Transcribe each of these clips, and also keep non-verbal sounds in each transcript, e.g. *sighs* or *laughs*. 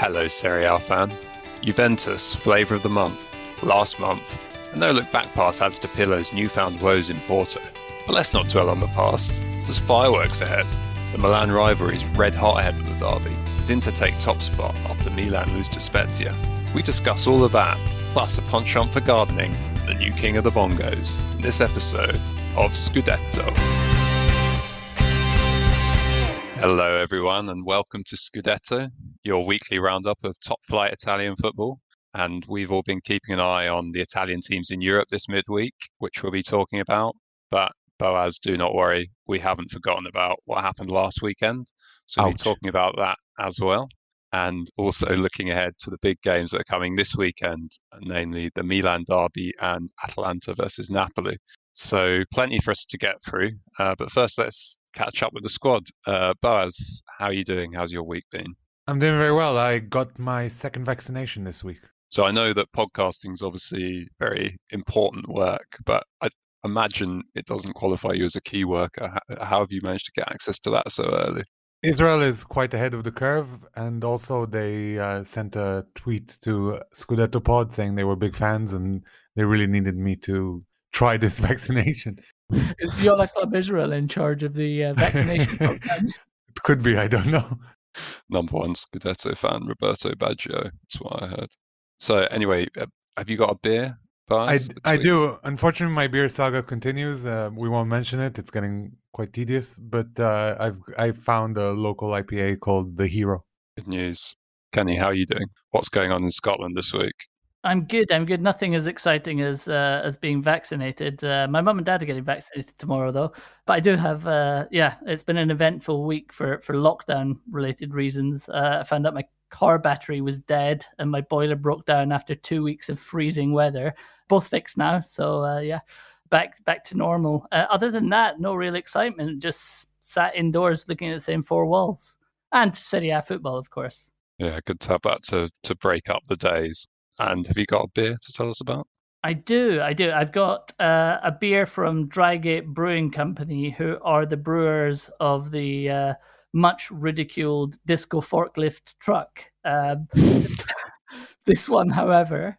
Hello, Serie A fan. Juventus, flavour of the month, last month, and no look back pass adds to Pirlo's newfound woes in Porto. But let's not dwell on the past. There's fireworks ahead. The Milan rivalry is red hot ahead of the derby, as Inter take top spot after Milan lose to Spezia. We discuss all of that, plus a penchant for gardening, the new king of the bongos, in this episode of Scudetto. Hello, everyone, and welcome to Scudetto, your weekly roundup of top flight Italian football. And we've all been keeping an eye on the Italian teams in Europe this midweek, which we'll be talking about. But Boaz, do not worry, we haven't forgotten about what happened last weekend. So we'll be talking about that as well. And also looking ahead to the big games that are coming this weekend, namely the Milan derby and Atalanta versus Napoli. So plenty for us to get through. Uh, but first, let's catch up with the squad. Uh, Boaz, how are you doing? How's your week been? I'm doing very well. I got my second vaccination this week. So I know that podcasting is obviously very important work, but I imagine it doesn't qualify you as a key worker. How, how have you managed to get access to that so early? Israel is quite ahead of the curve, and also they uh, sent a tweet to Scudetto Pod saying they were big fans and they really needed me to try this *laughs* vaccination. Is Viola Club Israel in charge of the uh, vaccination *laughs* program? It could be, I don't know. Number one Scudetto fan, Roberto Baggio. That's what I heard. So anyway, uh, have you got a beer? I, I do. Unfortunately, my beer saga continues. Uh, we won't mention it; it's getting quite tedious. But uh, I've I found a local IPA called the Hero. Good news, Kenny. How are you doing? What's going on in Scotland this week? I'm good. I'm good. Nothing as exciting as uh, as being vaccinated. Uh, my mum and dad are getting vaccinated tomorrow, though. But I do have, uh, yeah, it's been an eventful week for for lockdown related reasons. Uh, I found out my car battery was dead and my boiler broke down after two weeks of freezing weather. Both fixed now, so uh, yeah, back back to normal. Uh, other than that, no real excitement. Just sat indoors looking at the same four walls and Serie A football, of course. Yeah, good to have that to to break up the days. And have you got a beer to tell us about? I do, I do. I've got uh, a beer from Drygate Brewing Company, who are the brewers of the uh, much ridiculed disco forklift truck. Um, *laughs* this one, however,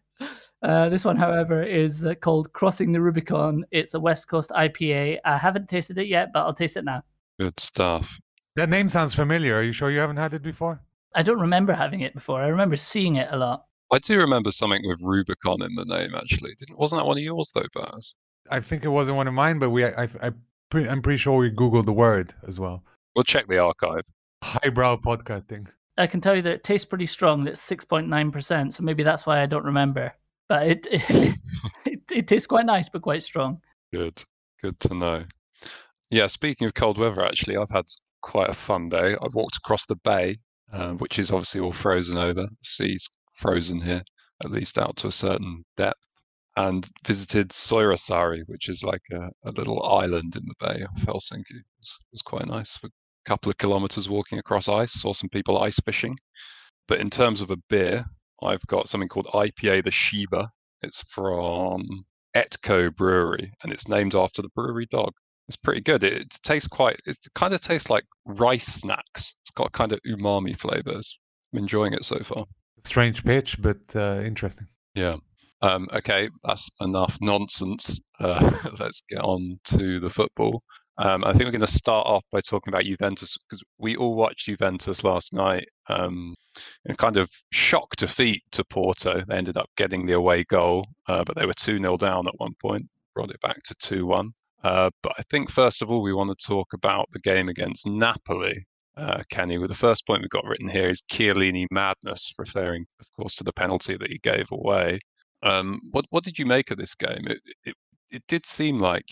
uh, this one, however, is uh, called Crossing the Rubicon. It's a West Coast IPA. I haven't tasted it yet, but I'll taste it now. Good stuff. That name sounds familiar. Are you sure you haven't had it before? I don't remember having it before. I remember seeing it a lot. I do remember something with Rubicon in the name. Actually, Didn't, wasn't that one of yours though, Baz? I think it wasn't one of mine, but we, I, I, I I'm pretty sure we googled the word as well. We'll check the archive. Highbrow podcasting. I can tell you that it tastes pretty strong. It's six point nine percent, so maybe that's why I don't remember. But it it, *laughs* it it tastes quite nice, but quite strong. Good, good to know. Yeah, speaking of cold weather, actually, I've had quite a fun day. I've walked across the bay, uh, which is obviously all frozen over. The sea's frozen here, at least out to a certain depth, and visited Seurasaari, which is like a, a little island in the bay of Helsinki. It was, it was quite nice for a couple of kilometers walking across ice. Saw some people ice fishing. But in terms of a beer, I've got something called IPA the Sheba. It's from Etco Brewery, and it's named after the brewery dog. It's pretty good. It, it tastes quite. It kind of tastes like rice snacks. It's got kind of umami flavors. I'm enjoying it so far. Strange pitch, but uh, interesting. Yeah. Um, okay, that's enough nonsense. Uh, *laughs* let's get on to the football. Um, I think we're going to start off by talking about Juventus because we all watched Juventus last night. Um, a kind of shock defeat to Porto. They ended up getting the away goal, uh, but they were 2 0 down at one point, brought it back to 2 1. Uh, but I think, first of all, we want to talk about the game against Napoli, uh, Kenny. With the first point we've got written here is Chiellini madness, referring, of course, to the penalty that he gave away. Um, what what did you make of this game? It, it it did seem like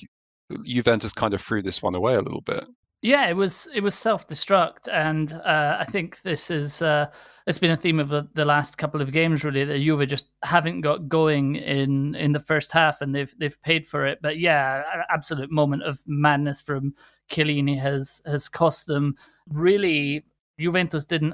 Juventus kind of threw this one away a little bit. Yeah, it was it was self destruct, and uh, I think this is uh, it's been a theme of the, the, last couple of games really that Juve just haven't got going in in the first half, and they've they've paid for it. But yeah, absolute moment of madness from Chiellini has has cost them. Really, Juventus didn't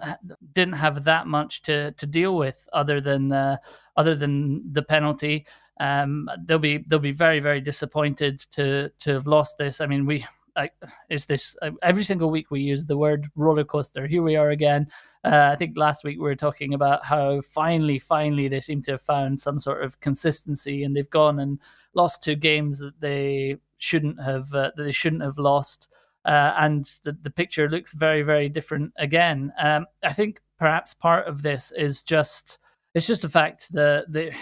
didn't have that much to to deal with other than uh, other than the penalty. Um, they'll be they'll be very very disappointed to to have lost this. I mean, we like is this uh, every single week we use the word roller coaster. Here we are again. Uh, I think last week we were talking about how finally, finally they seem to have found some sort of consistency, and they've gone and lost two games that they shouldn't have uh, that they shouldn't have lost. Uh, and the, the picture looks very, very different again. Um, I think perhaps part of this is just it's just the fact that the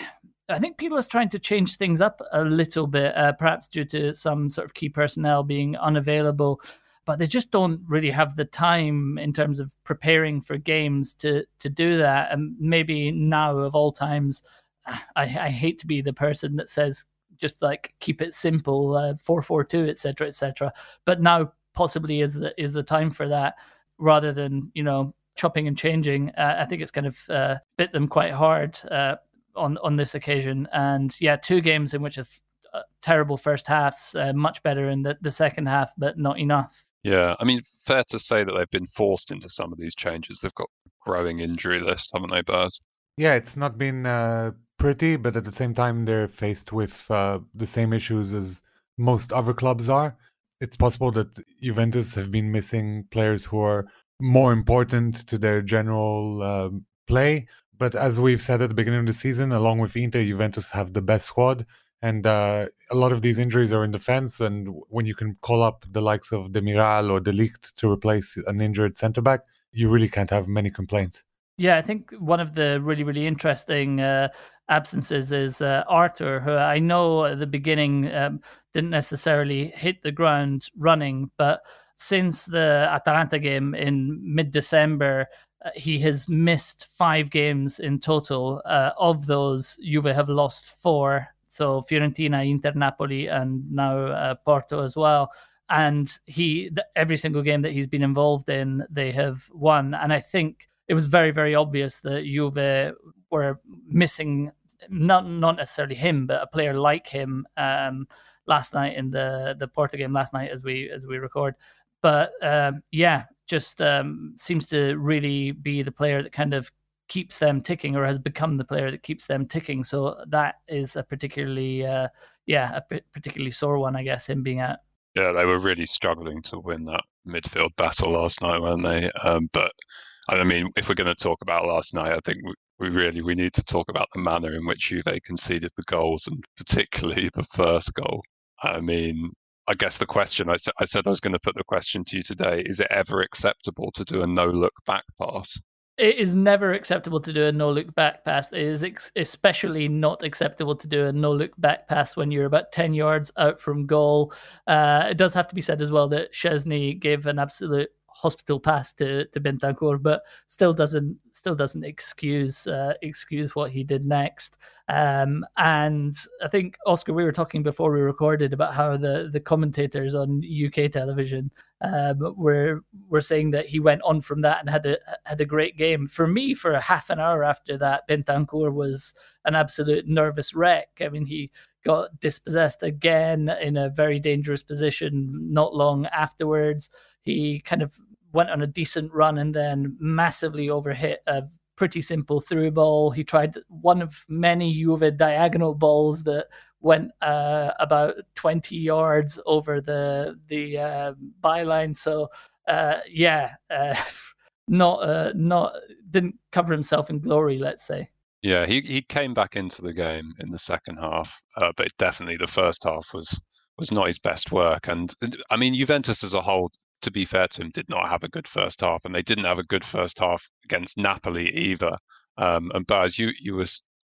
I think people are trying to change things up a little bit, uh, perhaps due to some sort of key personnel being unavailable. But they just don't really have the time in terms of preparing for games to to do that. And maybe now of all times, I, I hate to be the person that says just like keep it simple, uh, four four two, etc. etc. But now possibly is the is the time for that rather than you know chopping and changing. Uh, I think it's kind of uh, bit them quite hard uh, on on this occasion. And yeah, two games in which have uh, terrible first halves, uh, much better in the, the second half, but not enough. Yeah, I mean, fair to say that they've been forced into some of these changes. They've got a growing injury list, haven't they, Baz? Yeah, it's not been uh, pretty, but at the same time, they're faced with uh, the same issues as most other clubs are. It's possible that Juventus have been missing players who are more important to their general uh, play, but as we've said at the beginning of the season, along with Inter, Juventus have the best squad. And uh, a lot of these injuries are in defense. And when you can call up the likes of Demiral or De Ligt to replace an injured centre back, you really can't have many complaints. Yeah, I think one of the really, really interesting uh, absences is uh, Arthur, who I know at the beginning um, didn't necessarily hit the ground running, but since the Atalanta game in mid December, uh, he has missed five games in total. Uh, of those, Juve have lost four. So Fiorentina, Inter, Napoli, and now uh, Porto as well. And he, every single game that he's been involved in, they have won. And I think it was very, very obvious that Juve were missing not not necessarily him, but a player like him um, last night in the the Porto game last night as we as we record. But um, yeah, just um, seems to really be the player that kind of keeps them ticking or has become the player that keeps them ticking. So that is a particularly, uh, yeah, a particularly sore one, I guess, him being out. Yeah, they were really struggling to win that midfield battle last night, weren't they? Um, but I mean, if we're going to talk about last night, I think we, we really we need to talk about the manner in which Juve conceded the goals, and particularly the first goal. I mean, I guess the question I, I said I was going to put the question to you today is it ever acceptable to do a no look back pass? It is never acceptable to do a no look back pass. It is ex- especially not acceptable to do a no look back pass when you're about 10 yards out from goal. Uh, it does have to be said as well that Szczesny gave an absolute hospital pass to to Bentancur, but still doesn't still doesn't excuse uh, excuse what he did next. Um, and I think Oscar, we were talking before we recorded about how the the commentators on UK television um, were were saying that he went on from that and had a had a great game. For me, for a half an hour after that, Bentancur was an absolute nervous wreck. I mean, he got dispossessed again in a very dangerous position not long afterwards. He kind of went on a decent run and then massively overhit a pretty simple through ball. He tried one of many Juve diagonal balls that went uh, about 20 yards over the the uh, byline. So uh, yeah, uh, *laughs* not uh, not didn't cover himself in glory, let's say. Yeah, he he came back into the game in the second half, uh, but definitely the first half was was not his best work. And I mean, Juventus as a whole to be fair to him, did not have a good first half, and they didn't have a good first half against Napoli either. Um, and Baz, you you were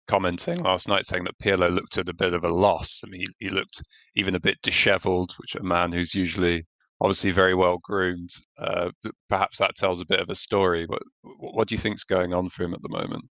commenting last night saying that Pirlo looked at a bit of a loss. I mean, he, he looked even a bit dishevelled, which a man who's usually obviously very well groomed. Uh, perhaps that tells a bit of a story. But what do you think's going on for him at the moment?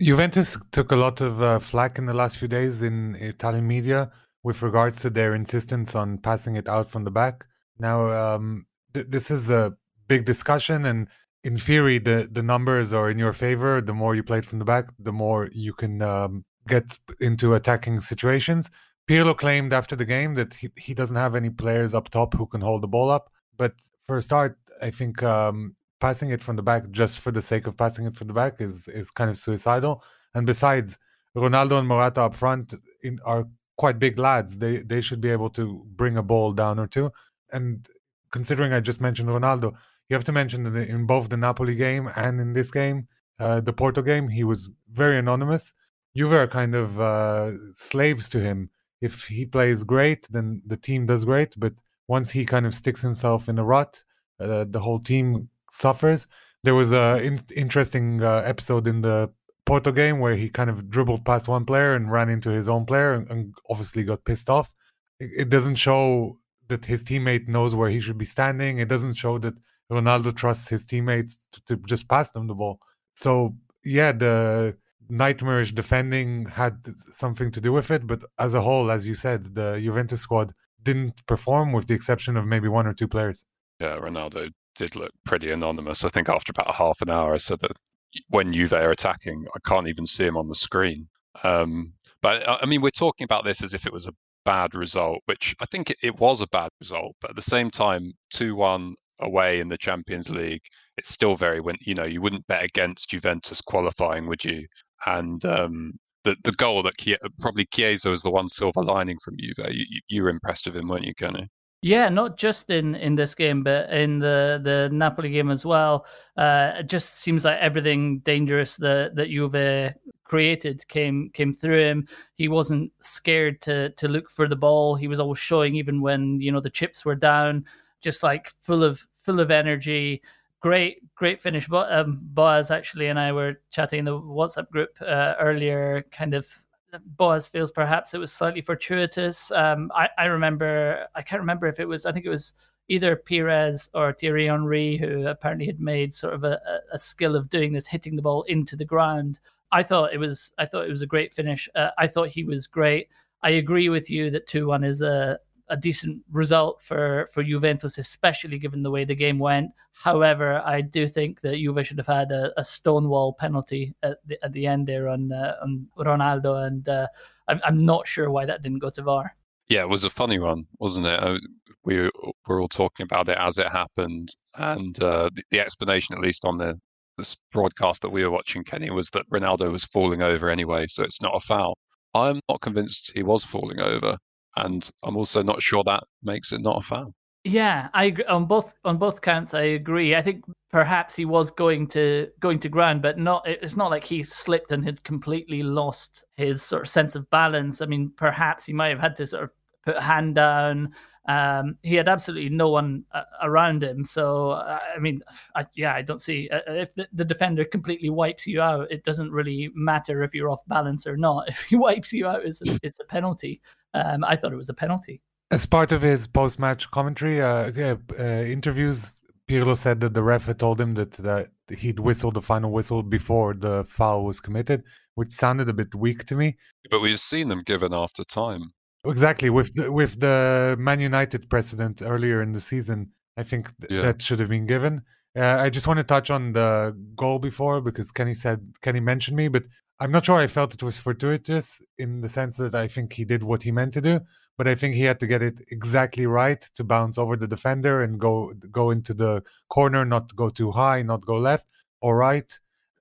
Juventus took a lot of uh, flack in the last few days in Italian media with regards to their insistence on passing it out from the back. Now, um, th- this is a big discussion, and in theory, the, the numbers are in your favor. The more you play it from the back, the more you can um, get into attacking situations. Pirlo claimed after the game that he, he doesn't have any players up top who can hold the ball up. But for a start, I think um, passing it from the back just for the sake of passing it from the back is is kind of suicidal. And besides, Ronaldo and Morata up front in, are quite big lads. They they should be able to bring a ball down or two. And considering I just mentioned Ronaldo, you have to mention that in both the Napoli game and in this game, uh, the Porto game, he was very anonymous. Juve are kind of uh, slaves to him. If he plays great, then the team does great. But once he kind of sticks himself in a rut, uh, the whole team suffers. There was an in- interesting uh, episode in the Porto game where he kind of dribbled past one player and ran into his own player and, and obviously got pissed off. It, it, doesn't show that his teammate knows where he should be standing. It doesn't show that Ronaldo trusts his teammates to, to just pass them the ball. So yeah, the nightmarish defending had something to do with it, but as a whole, as you said, the Juventus squad didn't perform with the exception of maybe one or two players. Yeah, Ronaldo did look pretty anonymous. I think after about half an hour, I said that when Juve are attacking, I can't even see him on the screen. Um, but I mean, we're talking about this as if it was a bad result, which I think it, was a bad result. But at the same time, 2 1 away in the Champions League, it's still very, you know, you wouldn't bet against Juventus qualifying, would you? And um, the, the goal that probably Chiesa was the one silver lining from Juve. You, you were impressed with him, weren't you, Kenny? Yeah, not just in, in this game, but in the, the Napoli game as well. Uh, it just seems like everything dangerous that that Juve created came came through him. He wasn't scared to to look for the ball. He was always showing, even when you know the chips were down, just like full of full of energy. Great, great finish. But um, Boaz actually and I were chatting in the WhatsApp group uh, earlier, kind of Boaz feels perhaps it was slightly fortuitous. Um, I, I remember, I can't remember if it was, I think it was either Perez or Thierry Henry who apparently had made sort of a, a skill of doing this, hitting the ball into the ground. I thought it was, I thought it was a great finish. Uh, I thought he was great. I agree with you that two one is a a decent result for for Juventus, especially given the way the game went. However, I do think that Juve should have had a, a stonewall penalty at the, at the end there on uh, on Ronaldo, and uh, I'm I'm not sure why that didn't go to VAR. Yeah, it was a funny one, wasn't it? Uh, we were all talking about it as it happened, and uh, the, the explanation, at least on the this broadcast that we were watching, Kenny, was that Ronaldo was falling over anyway, so it's not a foul. I'm not convinced he was falling over and I'm also not sure that makes it not a foul. Yeah, I on both on both counts. I agree. I think perhaps he was going to going to ground, but not. It's not like he slipped and had completely lost his sort of sense of balance. I mean, perhaps he might have had to sort of put hand down, um, he had absolutely no one uh, around him. So, uh, I mean, I, yeah, I don't see uh, if the, the, defender completely wipes you out. It doesn't really matter if you're off balance or not. *laughs* If he wipes you out, it's a, it's a penalty. Um, I thought it was a penalty. As part of his post-match commentary uh, uh, interviews, Pirlo said that the ref had told him that, that he'd whistle the final whistle before the foul was committed, which sounded a bit weak to me. But we've seen them given after time. Exactly with the, with the Man United precedent earlier in the season, I think th- yeah. that should have been given. Uh, I just want to touch on the goal before because Kenny said Kenny mentioned me, but I'm not sure I felt it was fortuitous in the sense that I think he did what he meant to do, but I think he had to get it exactly right to bounce over the defender and go go into the corner, not go too high, not go left or right.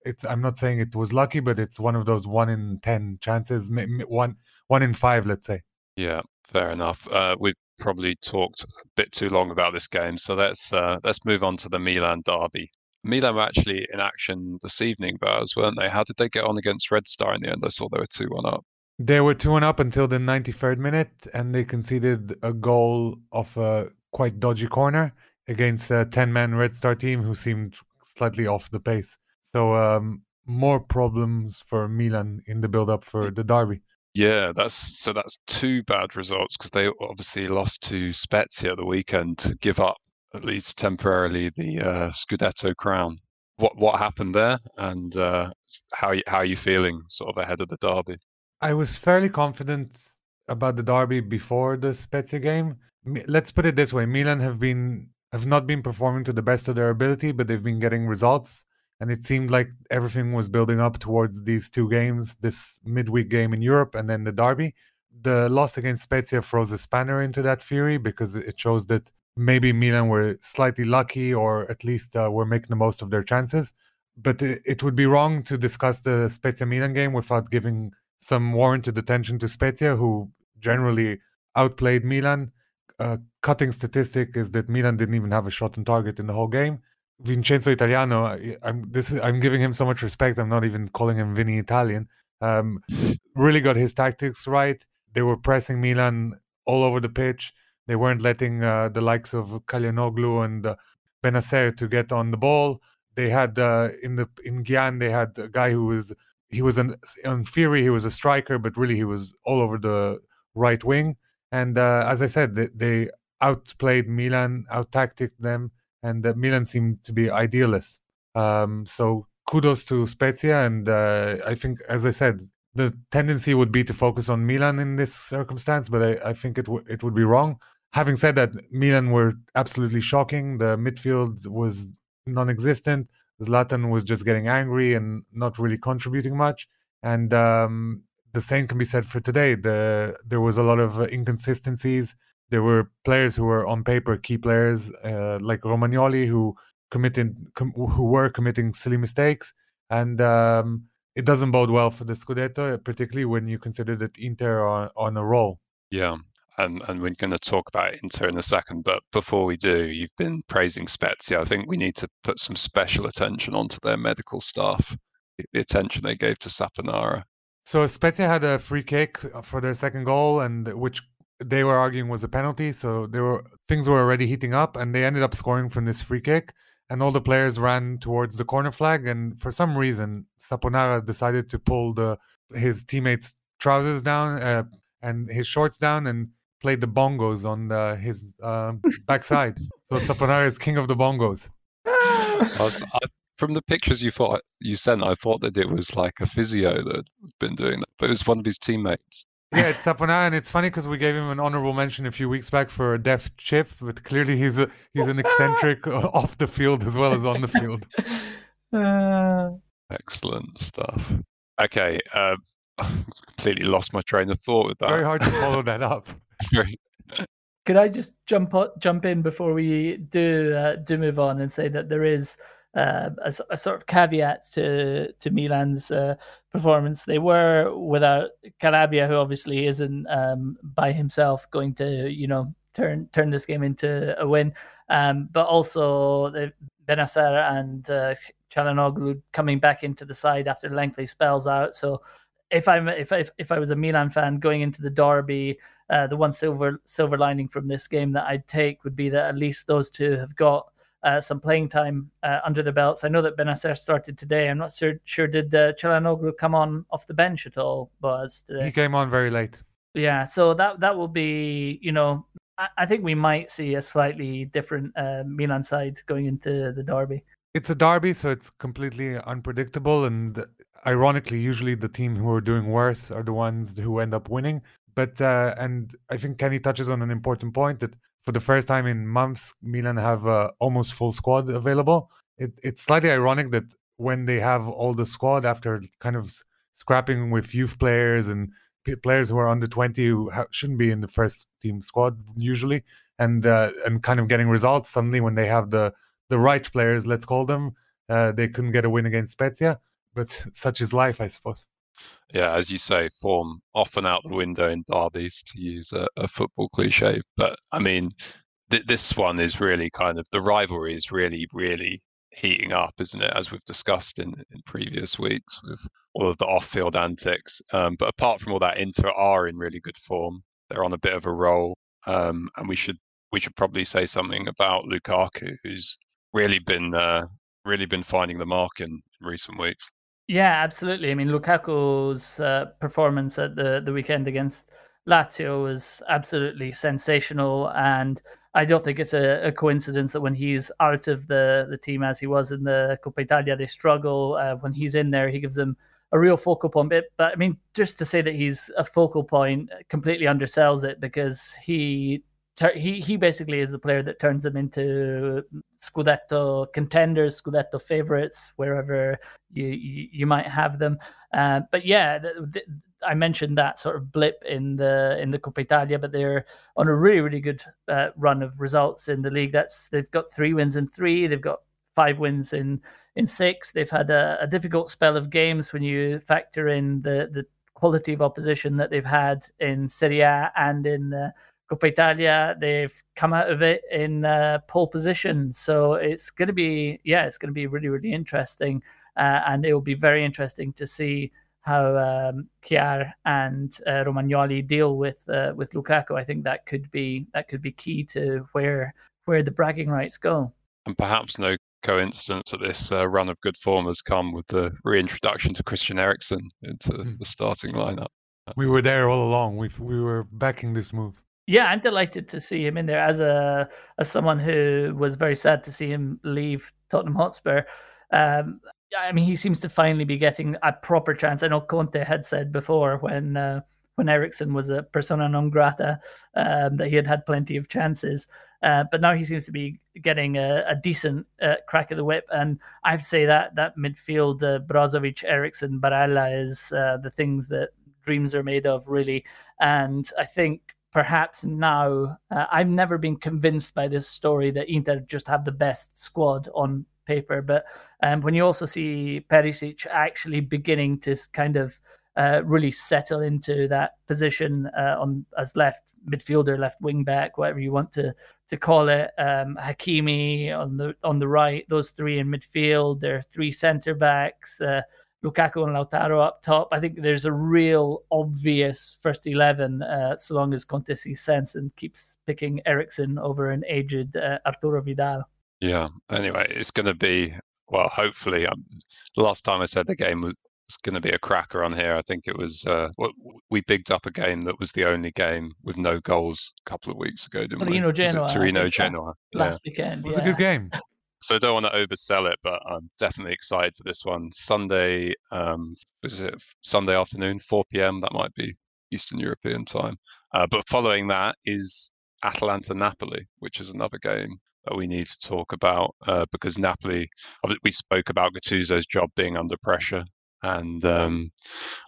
It's, I'm not saying it was lucky, but it's one of those one in ten chances, one one in five, let's say. Yeah, fair enough. Uh, we've probably talked a bit too long about this game, so let's uh, let's move on to the Milan derby. Milan were actually in action this evening, Baz, weren't they? How did they get on against Red Star in the end? I saw they were two one up. They were two one up until the 93rd minute, and they conceded a goal of a quite dodgy corner against a 10 man Red Star team who seemed slightly off the pace. So um, more problems for Milan in the build up for the derby. Yeah, that's so that's two bad results because they obviously lost to Spezia the weekend to give up at least temporarily the uh, Scudetto crown. What what happened there? And uh, how how are you feeling sort of ahead of the derby? I was fairly confident about the derby before the Spezia game. Let's put it this way: Milan have been have not been performing to the best of their ability, but they've been getting results. And it seemed like everything was building up towards these two games, this midweek game in Europe and then the derby. The loss against Spezia froze a spanner into that theory because it shows that maybe Milan were slightly lucky or at least uh, were making the most of their chances. But it, would be wrong to discuss the Spezia Milan game without giving some warranted attention to Spezia, who generally outplayed Milan. Uh, cutting statistic is that Milan didn't even have a shot on target in the whole game. Vincenzo Italiano, I'm this is, I'm giving him so much respect. I'm not even calling him Vinny Italian. Um, really got his tactics right. They were pressing Milan all over the pitch. They weren't letting uh, the likes of Calhanoglu and uh, Bennacer to get on the ball. They had uh, in the in Gyan they had a guy who was he was an in theory he was a striker, but really he was all over the right wing. And uh, as I said, they, they outplayed Milan, out tacticked them, and uh, Milan seemed to be idealists. Um, so kudos to Spezia, and uh, I think, as I said, the tendency would be to focus on Milan in this circumstance, but I, I think it w- it would be wrong. Having said that, Milan were absolutely shocking. The midfield was non-existent. Zlatan was just getting angry and not really contributing much. And um, the same can be said for today. The there was a lot of inconsistencies. There were players who were on paper key players, uh, like Romagnoli, who committed com- who were committing silly mistakes, and um, it doesn't bode well for the Scudetto, particularly when you consider that Inter are on a roll. Yeah, and, and we're going to talk about Inter in a second. But before we do, you've been praising Spezia. I think we need to put some special attention onto their medical staff, the attention they gave to Saponara. So Spezia had a free kick for their second goal, and which they were arguing was a penalty. So there were things were already heating up, and they ended up scoring from this free kick. And all the players ran towards the corner flag, and for some reason, Saponara decided to pull the his teammates' trousers down uh, and his shorts down, and played the bongos on his uh, backside. so Saponara is king of the bongos. From the pictures you thought you sent, I thought that it was like a physio that had been doing that, but it was one of his teammates. Yeah, it's Saponara, and it's funny because we gave him an honorable mention a few weeks back for a deft chip, but clearly he's a he's an *laughs* eccentric off the field as well as on the field. Uh... *laughs* Excellent stuff. Okay, uh, *laughs* completely lost my train of thought with that. Very hard to follow that up. Could I just jump jump in before we do uh, do move on and say that there is uh, a, a, sort of caveat to to Milan's uh, performance. They were without Calabria, who obviously isn't um, by himself going to you know turn turn this game into a win, um, but also Bennacer and uh, Calhanoglu coming back into the side after lengthy spells out. So if I'm if if, if I was a Milan fan going into the derby, uh, the one silver silver lining from this game that I'd take would be that at least those two have got uh, some playing time uh, under the belts. I know that Bennacer started today. I'm not sure sure did uh, Calhanoglu come on off the bench at all, Buzz? Today? He came on very late. Yeah, so that that will be you know I, I think we might see a slightly different uh, Milan side going into the derby. It's a derby, so it's completely unpredictable, and ironically, usually the team who are doing worse are the ones who end up winning. But uh, and I think Kenny touches on an important point that for the first time in months, Milan have almost full squad available. It, it's slightly ironic that when they have all the squad after kind of scrapping with youth players and players who are under 20 who ha- shouldn't be in the first team squad usually and uh, and kind of getting results suddenly when they have the the right players let's call them uh, they couldn't get a win against Spezia but *laughs* such is life, I suppose. Yeah, as you say, form often out the window in derbies, to use a, a football cliche. But I mean, th- this one is really kind of the rivalry is really, really heating up, isn't it? As we've discussed in, in previous weeks with all of the off field antics. Um, but apart from all that, Inter are in really good form. They're on a bit of a roll. Um, and we should we should probably say something about Lukaku, who's really been uh, really been finding the mark in, in recent weeks. Yeah, absolutely. I mean, Lukaku's uh, performance at the, the weekend against Lazio was absolutely sensational, and I don't think it's a, a, coincidence that when he's out of the, the team as he was in the Coppa Italia, they struggle. Uh, when he's in there, he gives them a real focal point. But, but I mean, just to say that he's a focal point completely undersells it because he he he basically is the player that turns them into Scudetto contenders, Scudetto favorites, wherever you you, you might have them. Uh, but yeah, the, the, I mentioned that sort of blip in the in the Coppa Italia, but they're on a really really good uh, run of results in the league. That's they've got three wins in three. They've got five wins in in six. They've had a, a difficult spell of games when you factor in the the quality of opposition that they've had in Serie A and in uh, Coppa Italia. They've come out of it in uh, pole position, so it's going to be yeah, it's going to be really really interesting, uh, and it will be very interesting to see how um, Kjaer and uh, Romagnoli deal with uh, with Lukaku. I think that could be that could be key to where where the bragging rights go. And perhaps no coincidence that this uh, run of good form has come with the reintroduction to Christian Eriksen into mm. the starting lineup. We were there all along. We we were backing this move. Yeah, I'm delighted to see him in there as a as someone who was very sad to see him leave Tottenham Hotspur. Um, I mean, he seems to finally be getting a proper chance. I know Conte had said before when uh, when Eriksen was a persona non grata um, that he had had plenty of chances, uh, but now he seems to be getting a, a decent uh, crack of the whip. And I have to say that that midfield, uh, Brozovic, Eriksen, Barella is uh, the things that dreams are made of, really. And I think perhaps now uh, I've never been convinced by this story that Inter just have the best squad on paper. But um, when you also see Perisic actually beginning to kind of uh, really settle into that position uh, on as left midfielder, left wing back, whatever you want to to call it. Um, Hakimi on the on the right, those three in midfield. There are three centre backs. Uh, Lukaku and Lautaro up top. I think there's a real obvious first eleven, uh, so long as Conte sees sense and keeps picking Eriksen over an aged uh, Arturo Vidal. Yeah. Anyway, it's going to be well. Hopefully, um, the last time I said the game was, was going to be a cracker on here. I think it was. Uh, we bigged up a game that was the only game with no goals a couple of weeks ago, didn't Torino we? Genoa. Torino Genoa. Last, yeah. last weekend. It was yeah. a good game. So I don't want to oversell it, but I'm definitely excited for this one. Sunday, um, was it Sunday afternoon, 4 p.m. That might be Eastern European time. Uh, but following that is Atalanta Napoli, which is another game that we need to talk about uh, because Napoli, we spoke about Gattuso's job being under pressure, and um,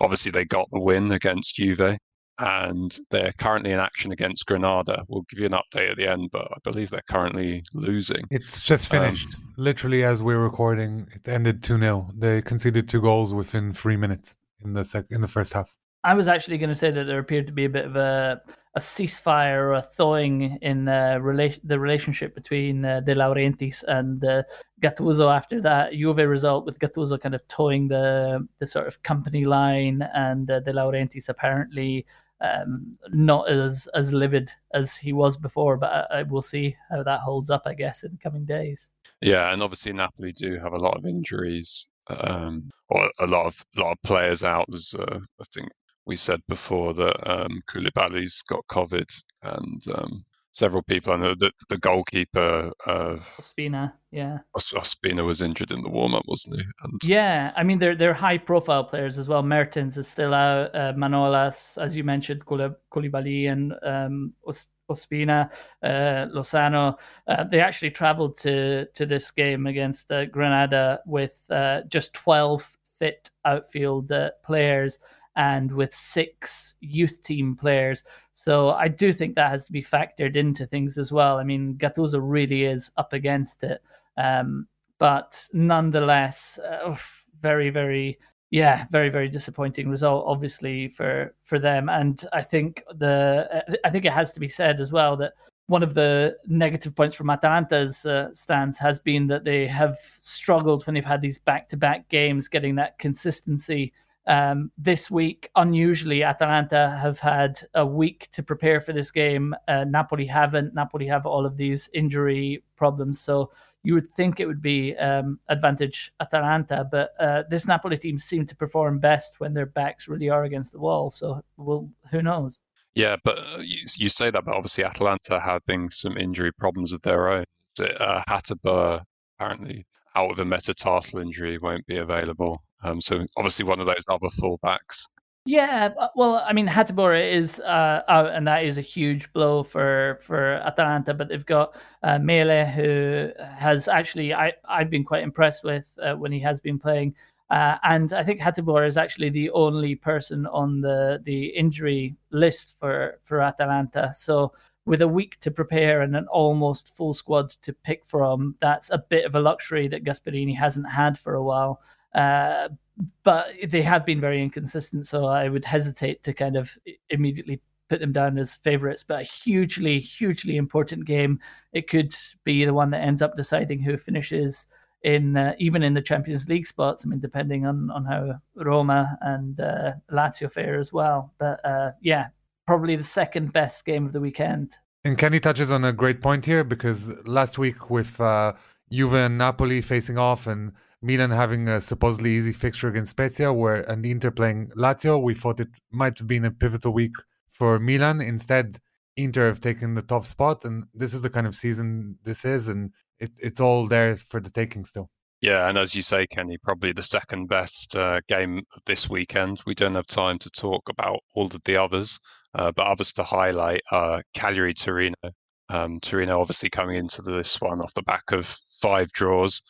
obviously they got the win against Juve, and they're currently in action against Granada. We'll give you an update at the end, but I believe they're currently losing. It's just um, finished. Um, Literally, as we're recording, it ended 2 0. They conceded two goals within three minutes in the sec- in the first half. I was actually going to say that there appeared to be a bit of a, a ceasefire or a thawing in uh, rela- the relationship between uh, De Laurentiis and uh, Gattuso after that Juve result, with Gattuso kind of toeing the the sort of company line, and uh, De Laurentiis apparently um, not as as livid as he was before. But I, I will see how that holds up, I guess, in the coming days. Yeah, and obviously Napoli do have a lot of injuries, um, or a lot of lot of players out. There's, uh, I think, we said before that um, Koulibaly's got COVID and um, several people. I know that the goalkeeper, uh, Ospina, yeah, Ospina was injured in the warm up, wasn't he? And... Yeah, I mean they're they're high profile players as well. Mertens is still out. Uh, Manolas, as you mentioned, Koulibaly and um, Ospina, uh, Lozano. Uh, they actually travelled to to this game against uh, Granada with uh, just twelve fit outfield uh, players and with six youth team players. So I do think that has to be factored into things as well. I mean, Gattuso really is up against it, um, but nonetheless, uh, very, very, yeah, very, very disappointing result, obviously for for them. And I think the I think it has to be said as well that one of the negative points from Atalanta's uh, stance has been that they have struggled when they've had these back to back games, getting that consistency um, this week, unusually, Atalanta have had a week to prepare for this game. Uh, Napoli haven't. Napoli have all of these injury problems, so you would think it would be um, advantage Atalanta, but uh, this Napoli team seem to perform best when their backs really are against the wall. So, well, who knows? Yeah, but uh, you, you say that, but obviously Atalanta having some injury problems of their own. Uh, Hateboer apparently out with a metatarsal injury won't be available. Um, so obviously one of those other fullbacks. Yeah, uh, well, I mean, Hateboer is uh, out, and that is a huge blow for for Atalanta. But they've got uh, Maehle, who has actually I I've been quite impressed with uh, when he has been playing. Uh, and I think Hateboer is actually the only person on the, the injury list for, for Atalanta. So with a week to prepare and an almost full squad to pick from, that's a bit of a luxury that Gasperini hasn't had for a while. Uh, but they have been very inconsistent, so I would hesitate to kind of immediately put them down as favourites. But a hugely, hugely important game. It could be the one that ends up deciding who finishes in uh, even in the Champions League spots. I mean, depending on on how Roma and uh, Lazio fare as well. But uh, yeah, probably the second best game of the weekend. And Kenny touches on a great point here because last week with uh, Juve and Napoli facing off and Milan having a supposedly easy fixture against Spezia, where and Inter playing Lazio, we thought it might have been a pivotal week for Milan. Instead, Inter have taken the top spot, and this is the kind of season this is, and it, it's all there for the taking still. Yeah, and as you say, Kenny, probably the second best uh, game of this weekend. We don't have time to talk about all of the others, uh, but others to highlight are Cagliari Torino. Um, Torino obviously coming into this one off the back of five draws,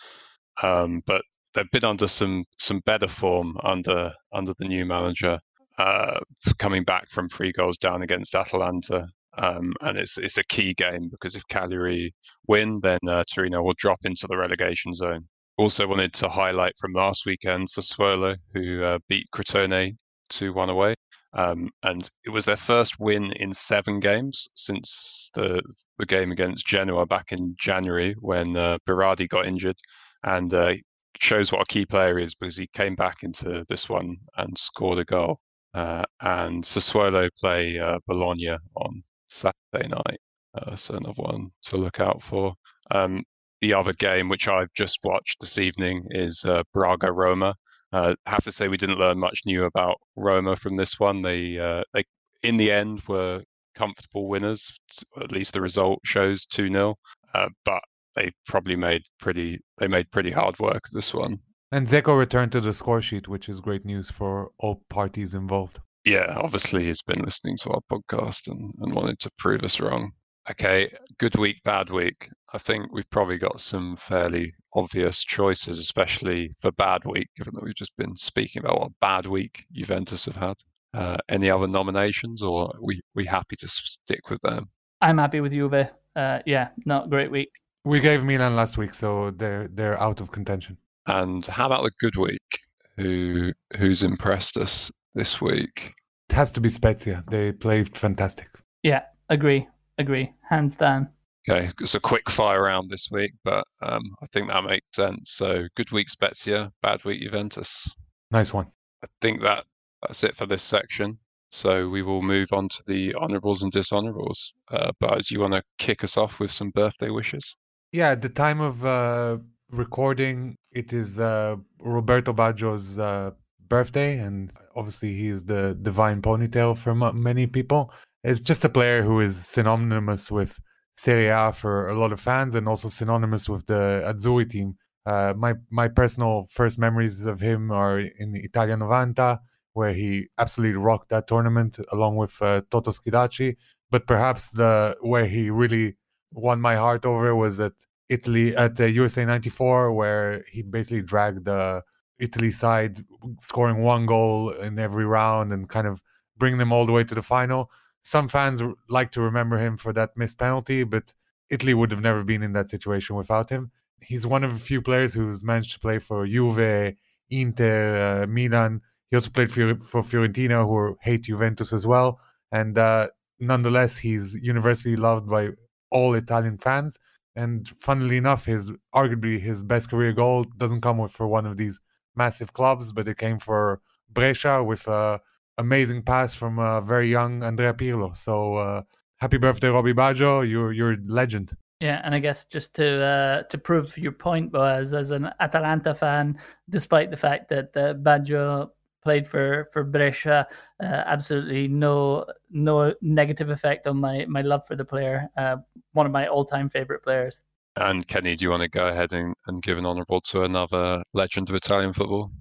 um, but they've been under some some better form under under the new manager. Uh, coming back from three goals down against Atalanta um, and it's it's a key game because if Cagliari win, then uh, Torino will drop into the relegation zone. Also wanted to highlight from last weekend Sassuolo, who uh, beat Crotone 2 1 away. Um, and it was their first win in seven games since the the game against Genoa back in January when uh, Berardi got injured. And uh, shows what a key player is because he came back into this one and scored a goal. Uh, and Sassuolo play uh, Bologna on Saturday night. Uh, so another one to look out for. Um, the other game, which I've just watched this evening, is uh, Braga Roma. Uh, have to say we didn't learn much new about Roma from this one. They uh, they in the end were comfortable winners. At least the result shows two 0 uh, but they probably made pretty they made pretty hard work this one. And Dzeko returned to the score sheet, which is great news for all parties involved yeah, obviously he's been listening to our podcast and, and wanted to prove us wrong. Okay, good week, bad week. I think we've probably got some fairly obvious choices, especially for bad week, given that we've just been speaking about what bad week Juventus have had. Uh, any other nominations, or are we we happy to stick with them? I'm happy with Juve. Uh, yeah, not great week. We gave Milan last week, so they're they're out of contention. And how about the good week? Who who's impressed us this week? It has to be Spezia. They played fantastic. Yeah, agree, agree, hands down. Okay, it's a quick fire round this week, but um, I think that makes sense. So good week Spezia, bad week Juventus. Nice one. I think that that's it for this section. So we will move on to the honourables and dishonourables. Uh, but as you want to kick us off with some birthday wishes? Yeah, at the time of uh, recording, it is uh, Roberto Baggio's uh, birthday, and obviously he is the divine ponytail for many people. It's just a player who is synonymous with Serie A for a lot of fans, and also synonymous with the Azzurri team. Uh, my my personal first memories of him are in Italia 90, where he absolutely rocked that tournament along with uh, Toto Schillaci. But perhaps the where he really won my heart over was at Italy at the USA 94, where he basically dragged the Italy side scoring one goal in every round and kind of bring them all the way to the final. Some fans like to remember him for that missed penalty, but Italy would have never been in that situation without him. He's one of a few players who's managed to play for Juve, Inter, uh, Milan. He also played for, for Fiorentina, who hate Juventus as well. And uh, nonetheless, he's universally loved by all Italian fans. And funnily enough, his arguably his best career goal doesn't come for one of these massive clubs, but it came for Brescia with a amazing pass from a very young Andrea Pirlo. So uh, happy birthday, Robbie Baggio! You're you're legend. Yeah, and I guess just to uh, to prove your point, was as an Atalanta fan, despite the fact that uh, Baggio played for for Brescia. Uh, absolutely no no negative effect on my my love for the player. Uh, one of my all time favorite players. And Kenny, do you want to go ahead and, and give an honourable to another legend of Italian football?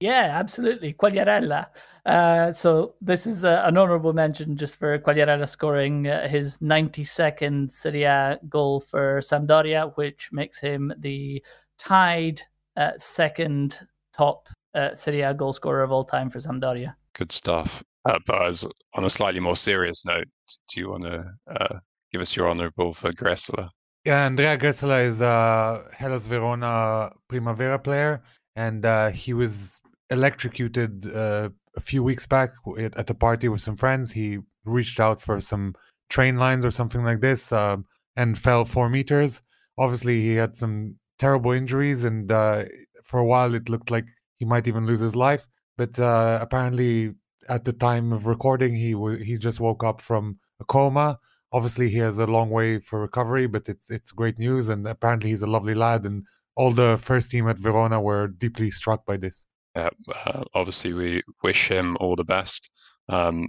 Yeah, absolutely. Quagliarella. Uh, so this is uh, an honourable mention just for Quagliarella scoring uh, his 92nd Serie A goal for Sampdoria, which makes him the tied uh, second top uh, Serie A goal scorer of all time for Sampdoria. Good stuff. Uh, but as, on a slightly more serious note, do you want to uh, give us your honourable for Gressler? Yeah, Andrea Gressler is a Hellas Verona Primavera player, and uh, he was electrocuted uh, a few weeks back at a party with some friends. He reached out for some train lines or something like this um, and fell four meters. Obviously, he had some terrible injuries, and uh, for a while it looked like he might even lose his life. But uh, apparently, at the time of recording, he w- he just woke up from a coma. Obviously, he has a long way for recovery, but it's it's great news, and apparently, he's a lovely lad. And all the first team at Verona were deeply struck by this. Yeah, uh, obviously, we wish him all the best. Um,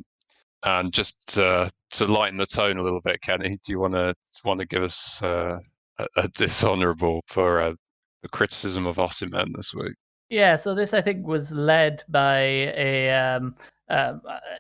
and just to lighten the tone a little bit, Kenny, do you want to want to give us uh, a, a, dishonourable for uh, the criticism of Osimhen this week? Yeah, so this I think was led by a um, uh,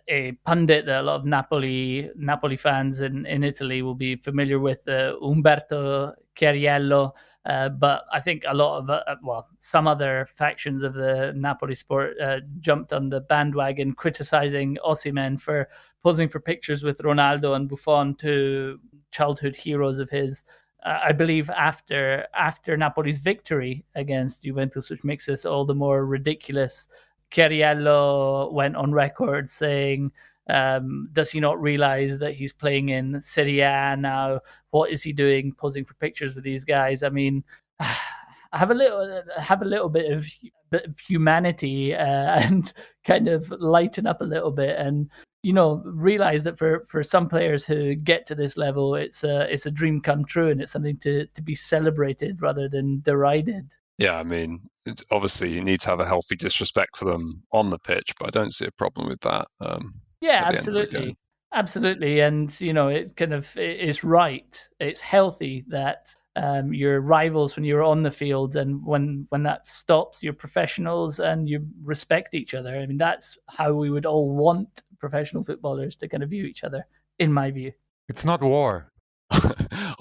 a pundit that a lot of Napoli Napoli fans in, in Italy will be familiar with, uh, Umberto Chiariello. Uh, but I think a lot of, uh, well, some other factions of the Napoli sport uh, jumped on the bandwagon criticizing Osimhen for posing for pictures with Ronaldo and Buffon, two childhood heroes of his. Uh, I believe after after Napoli's victory against Juventus, which makes this all the more ridiculous. Chiariello went on record saying um, does he not realize that he's playing in Serie A now? What is he doing, posing for pictures with these guys? I mean, *sighs* I have a little have a little bit of, bit of humanity uh, *laughs* and kind of lighten up a little bit and you know realize that for for some players who get to this level it's a it's a dream come true and it's something to to be celebrated rather than derided yeah i mean it's obviously you need to have a healthy disrespect for them on the pitch but i don't see a problem with that um, yeah, absolutely. Absolutely. And, you know, it kind of is right. It's healthy that um, your rivals when you're on the field and when when that stops you're professionals and you respect each other i mean that's how we would all want professional footballers to kind of view each other in my view it's not war *laughs*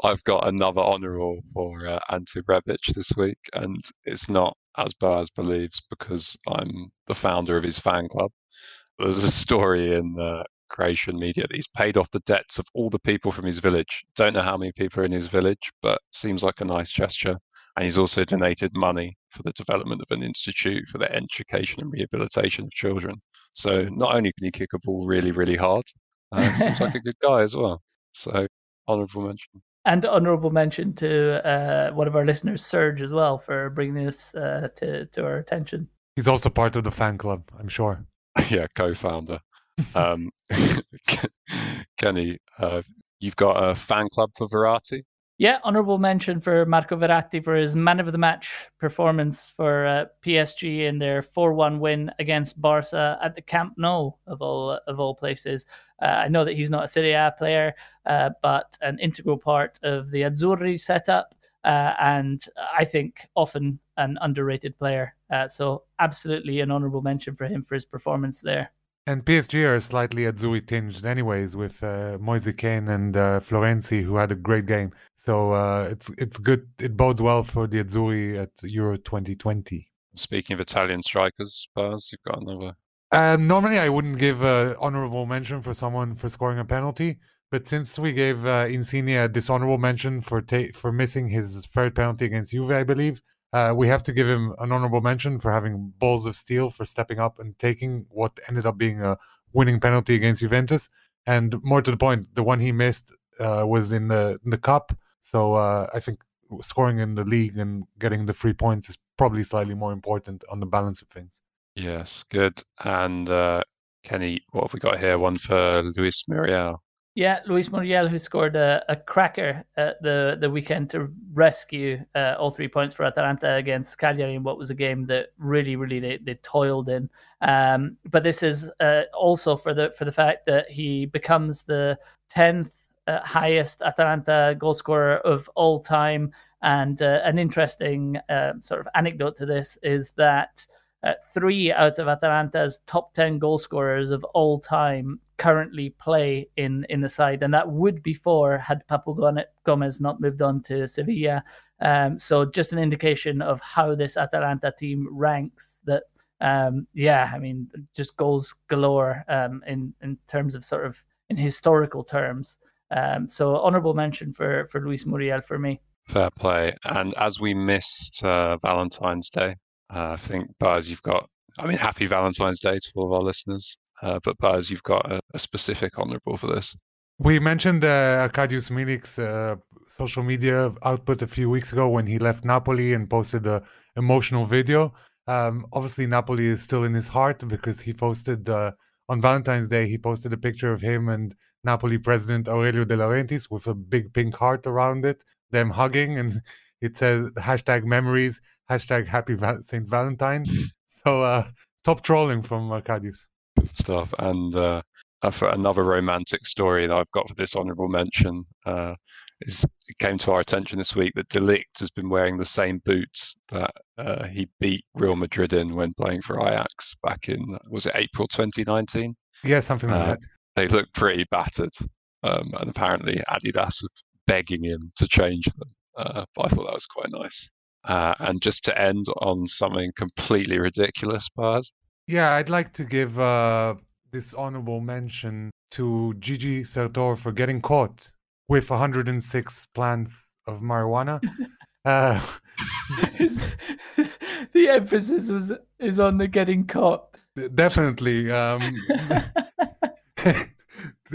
i've got another honourable for uh, ante rebic this week and it's not as Baz believes because i'm the founder of his fan club there's a story in the Croatian media that he's paid off the debts of all the people from his village. Don't know how many people are in his village, but seems like a nice gesture. And he's also donated money for the development of an institute for the education and rehabilitation of children. So not only can he kick a ball really, really hard, *laughs* uh, seems like a good guy as well. So honourable mention. And honourable mention to uh, one of our listeners, Serge, as well, for bringing this uh, to, to our attention. He's also part of the fan club, I'm sure. *laughs* yeah, co-founder. Um, *laughs* Kenny, uh, you've got a fan club for Verratti. Yeah, honourable mention for Marco Verratti for his man of the match performance for uh, PSG in their four-one win against Barca at the Camp Nou of all of all places. Uh, I know that he's not a Serie A player, uh, but an integral part of the Azzurri setup, uh, and I think often an underrated player. Uh, so absolutely an honourable mention for him for his performance there. And PSG are slightly Azzurri tinged, anyways, with uh, Moise Kean and uh, Florenzi, who had a great game. So uh, it's it's good. It bodes well for the Azzurri at Euro 2020. Speaking of Italian strikers, Baz, you've got another. Um, normally, I wouldn't give an honorable mention for someone for scoring a penalty, but since we gave uh, Insigne a dishonorable mention for ta- for missing his third penalty against Juve, I believe, uh, we have to give him an honorable mention for having balls of steel for stepping up and taking what ended up being a winning penalty against Juventus. And more to the point, the one he missed uh, was in the in the cup. So uh, I think scoring in the league and getting the three points is probably slightly more important on the balance of things. Yes, good. And uh, Kenny, what have we got here? One for Luis Muriel. Yeah, Luis Muriel, who scored a, a cracker at the, the weekend to rescue uh, all three points for Atalanta against Cagliari in what was a game that really, really they, they toiled in. Um, but this is uh, also for the for the fact that he becomes the tenth uh, highest Atalanta goal scorer of all time. And uh, an interesting uh, sort of anecdote to this is that uh, three out of Atalanta's top 10 goal scorers of all time currently play in, in the side, and that would be four had Papu Gomez not moved on to Sevilla. Um, so, just an indication of how this Atalanta team ranks that, um, yeah, I mean, just goals galore um, in, in terms of sort of in historical terms. Um, so, honorable mention for, for Luis Muriel for me. Fair play. And as we missed uh, Valentine's Day, uh, I think, Buzz, you've got, I mean, happy Valentine's Day to all of our listeners. Uh, but Buzz, you've got a, a, specific honorable for this. We mentioned uh, Arkadiusz Milik's uh, social media output a few weeks ago when he left Napoli and posted the emotional video. Um, obviously, Napoli is still in his heart because he posted uh, on Valentine's Day, he posted a picture of him and Napoli president Aurelio De Laurentiis with a big pink heart around it, them hugging. And it says hashtag memories, hashtag happy Va- St. Valentine. *laughs* so uh, top trolling from Arkadiusz. Stuff. And uh, for another romantic story that I've got for this honourable mention uh, is it came to our attention this week that de Ligt has been wearing the same boots that uh, he beat Real Madrid in when playing for Ajax back in was it April 2019? Yeah, something like uh, that. They look pretty battered, um, and apparently Adidas was begging him to change them. Uh, but I thought that was quite nice. Uh, and just to end on something completely ridiculous, Baz. Yeah, I'd like to give uh, this honorable mention to Gigi Sartor for getting caught with 106 plants of marijuana. *laughs* uh, *laughs* the emphasis is, is on the getting caught. Definitely. Um, *laughs*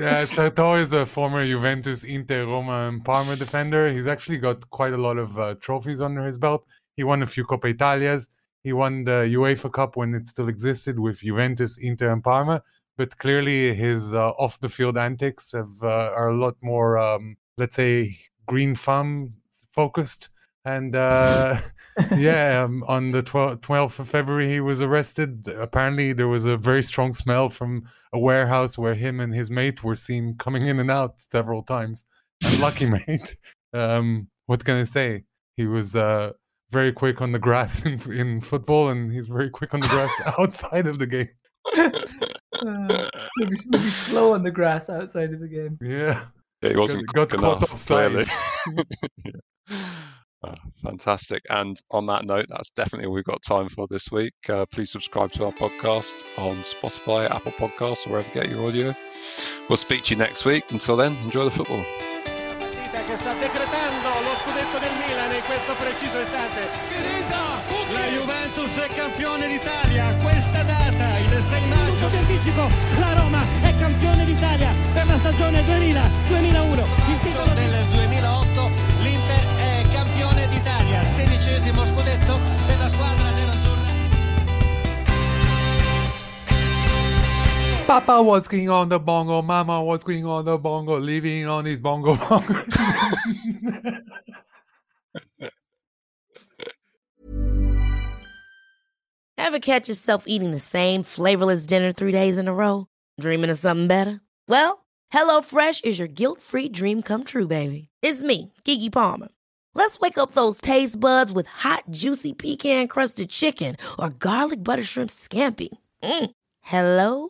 Uh, Sartor is a former Juventus, Inter, Roma, and Parma defender. He's actually got quite a lot of uh, trophies under his belt. He won a few Coppa Italias. He won the UEFA Cup when it still existed with Juventus, Inter, and Parma. But clearly, his uh, off-the-field antics have, uh, are a lot more, um, let's say, green thumb focused. And uh, *laughs* yeah, um, on the 12th of February, he was arrested. Apparently, there was a very strong smell from a warehouse where him and his mate were seen coming in and out several times. *laughs* Unlucky mate. Um, what can I say? He was uh, very quick on the grass in, in football, and he's very quick on the grass *laughs* outside of the game. uh, maybe, maybe slow on the grass outside of the game. Yeah. yeah he wasn't got, got caught offside. yeah. Uh, fantastic. And on that note, that's definitely all we've got time for this week. Uh, please subscribe to our podcast on Spotify, Apple Podcasts, or wherever you get your audio. We'll speak to you next week. Until then, enjoy the football. che sta decretando lo scudetto del Milan in questo preciso istante. Finita! La Juventus è campione d'Italia. Questa data, il 6 maggio. di anticipo, la Roma è campione d'Italia per la stagione 2000-2001. Il titolo del 2008, Papa was king on the bongo, Mama was king on the bongo, living on his bongo bongo. *laughs* Ever catch yourself eating the same flavorless dinner three days in a row? Dreaming of something better? Well, HelloFresh is your guilt-free dream come true, baby. It's me, Keke Palmer. Let's wake up those taste buds with hot, juicy pecan-crusted chicken or garlic butter shrimp scampi. Mm. Hello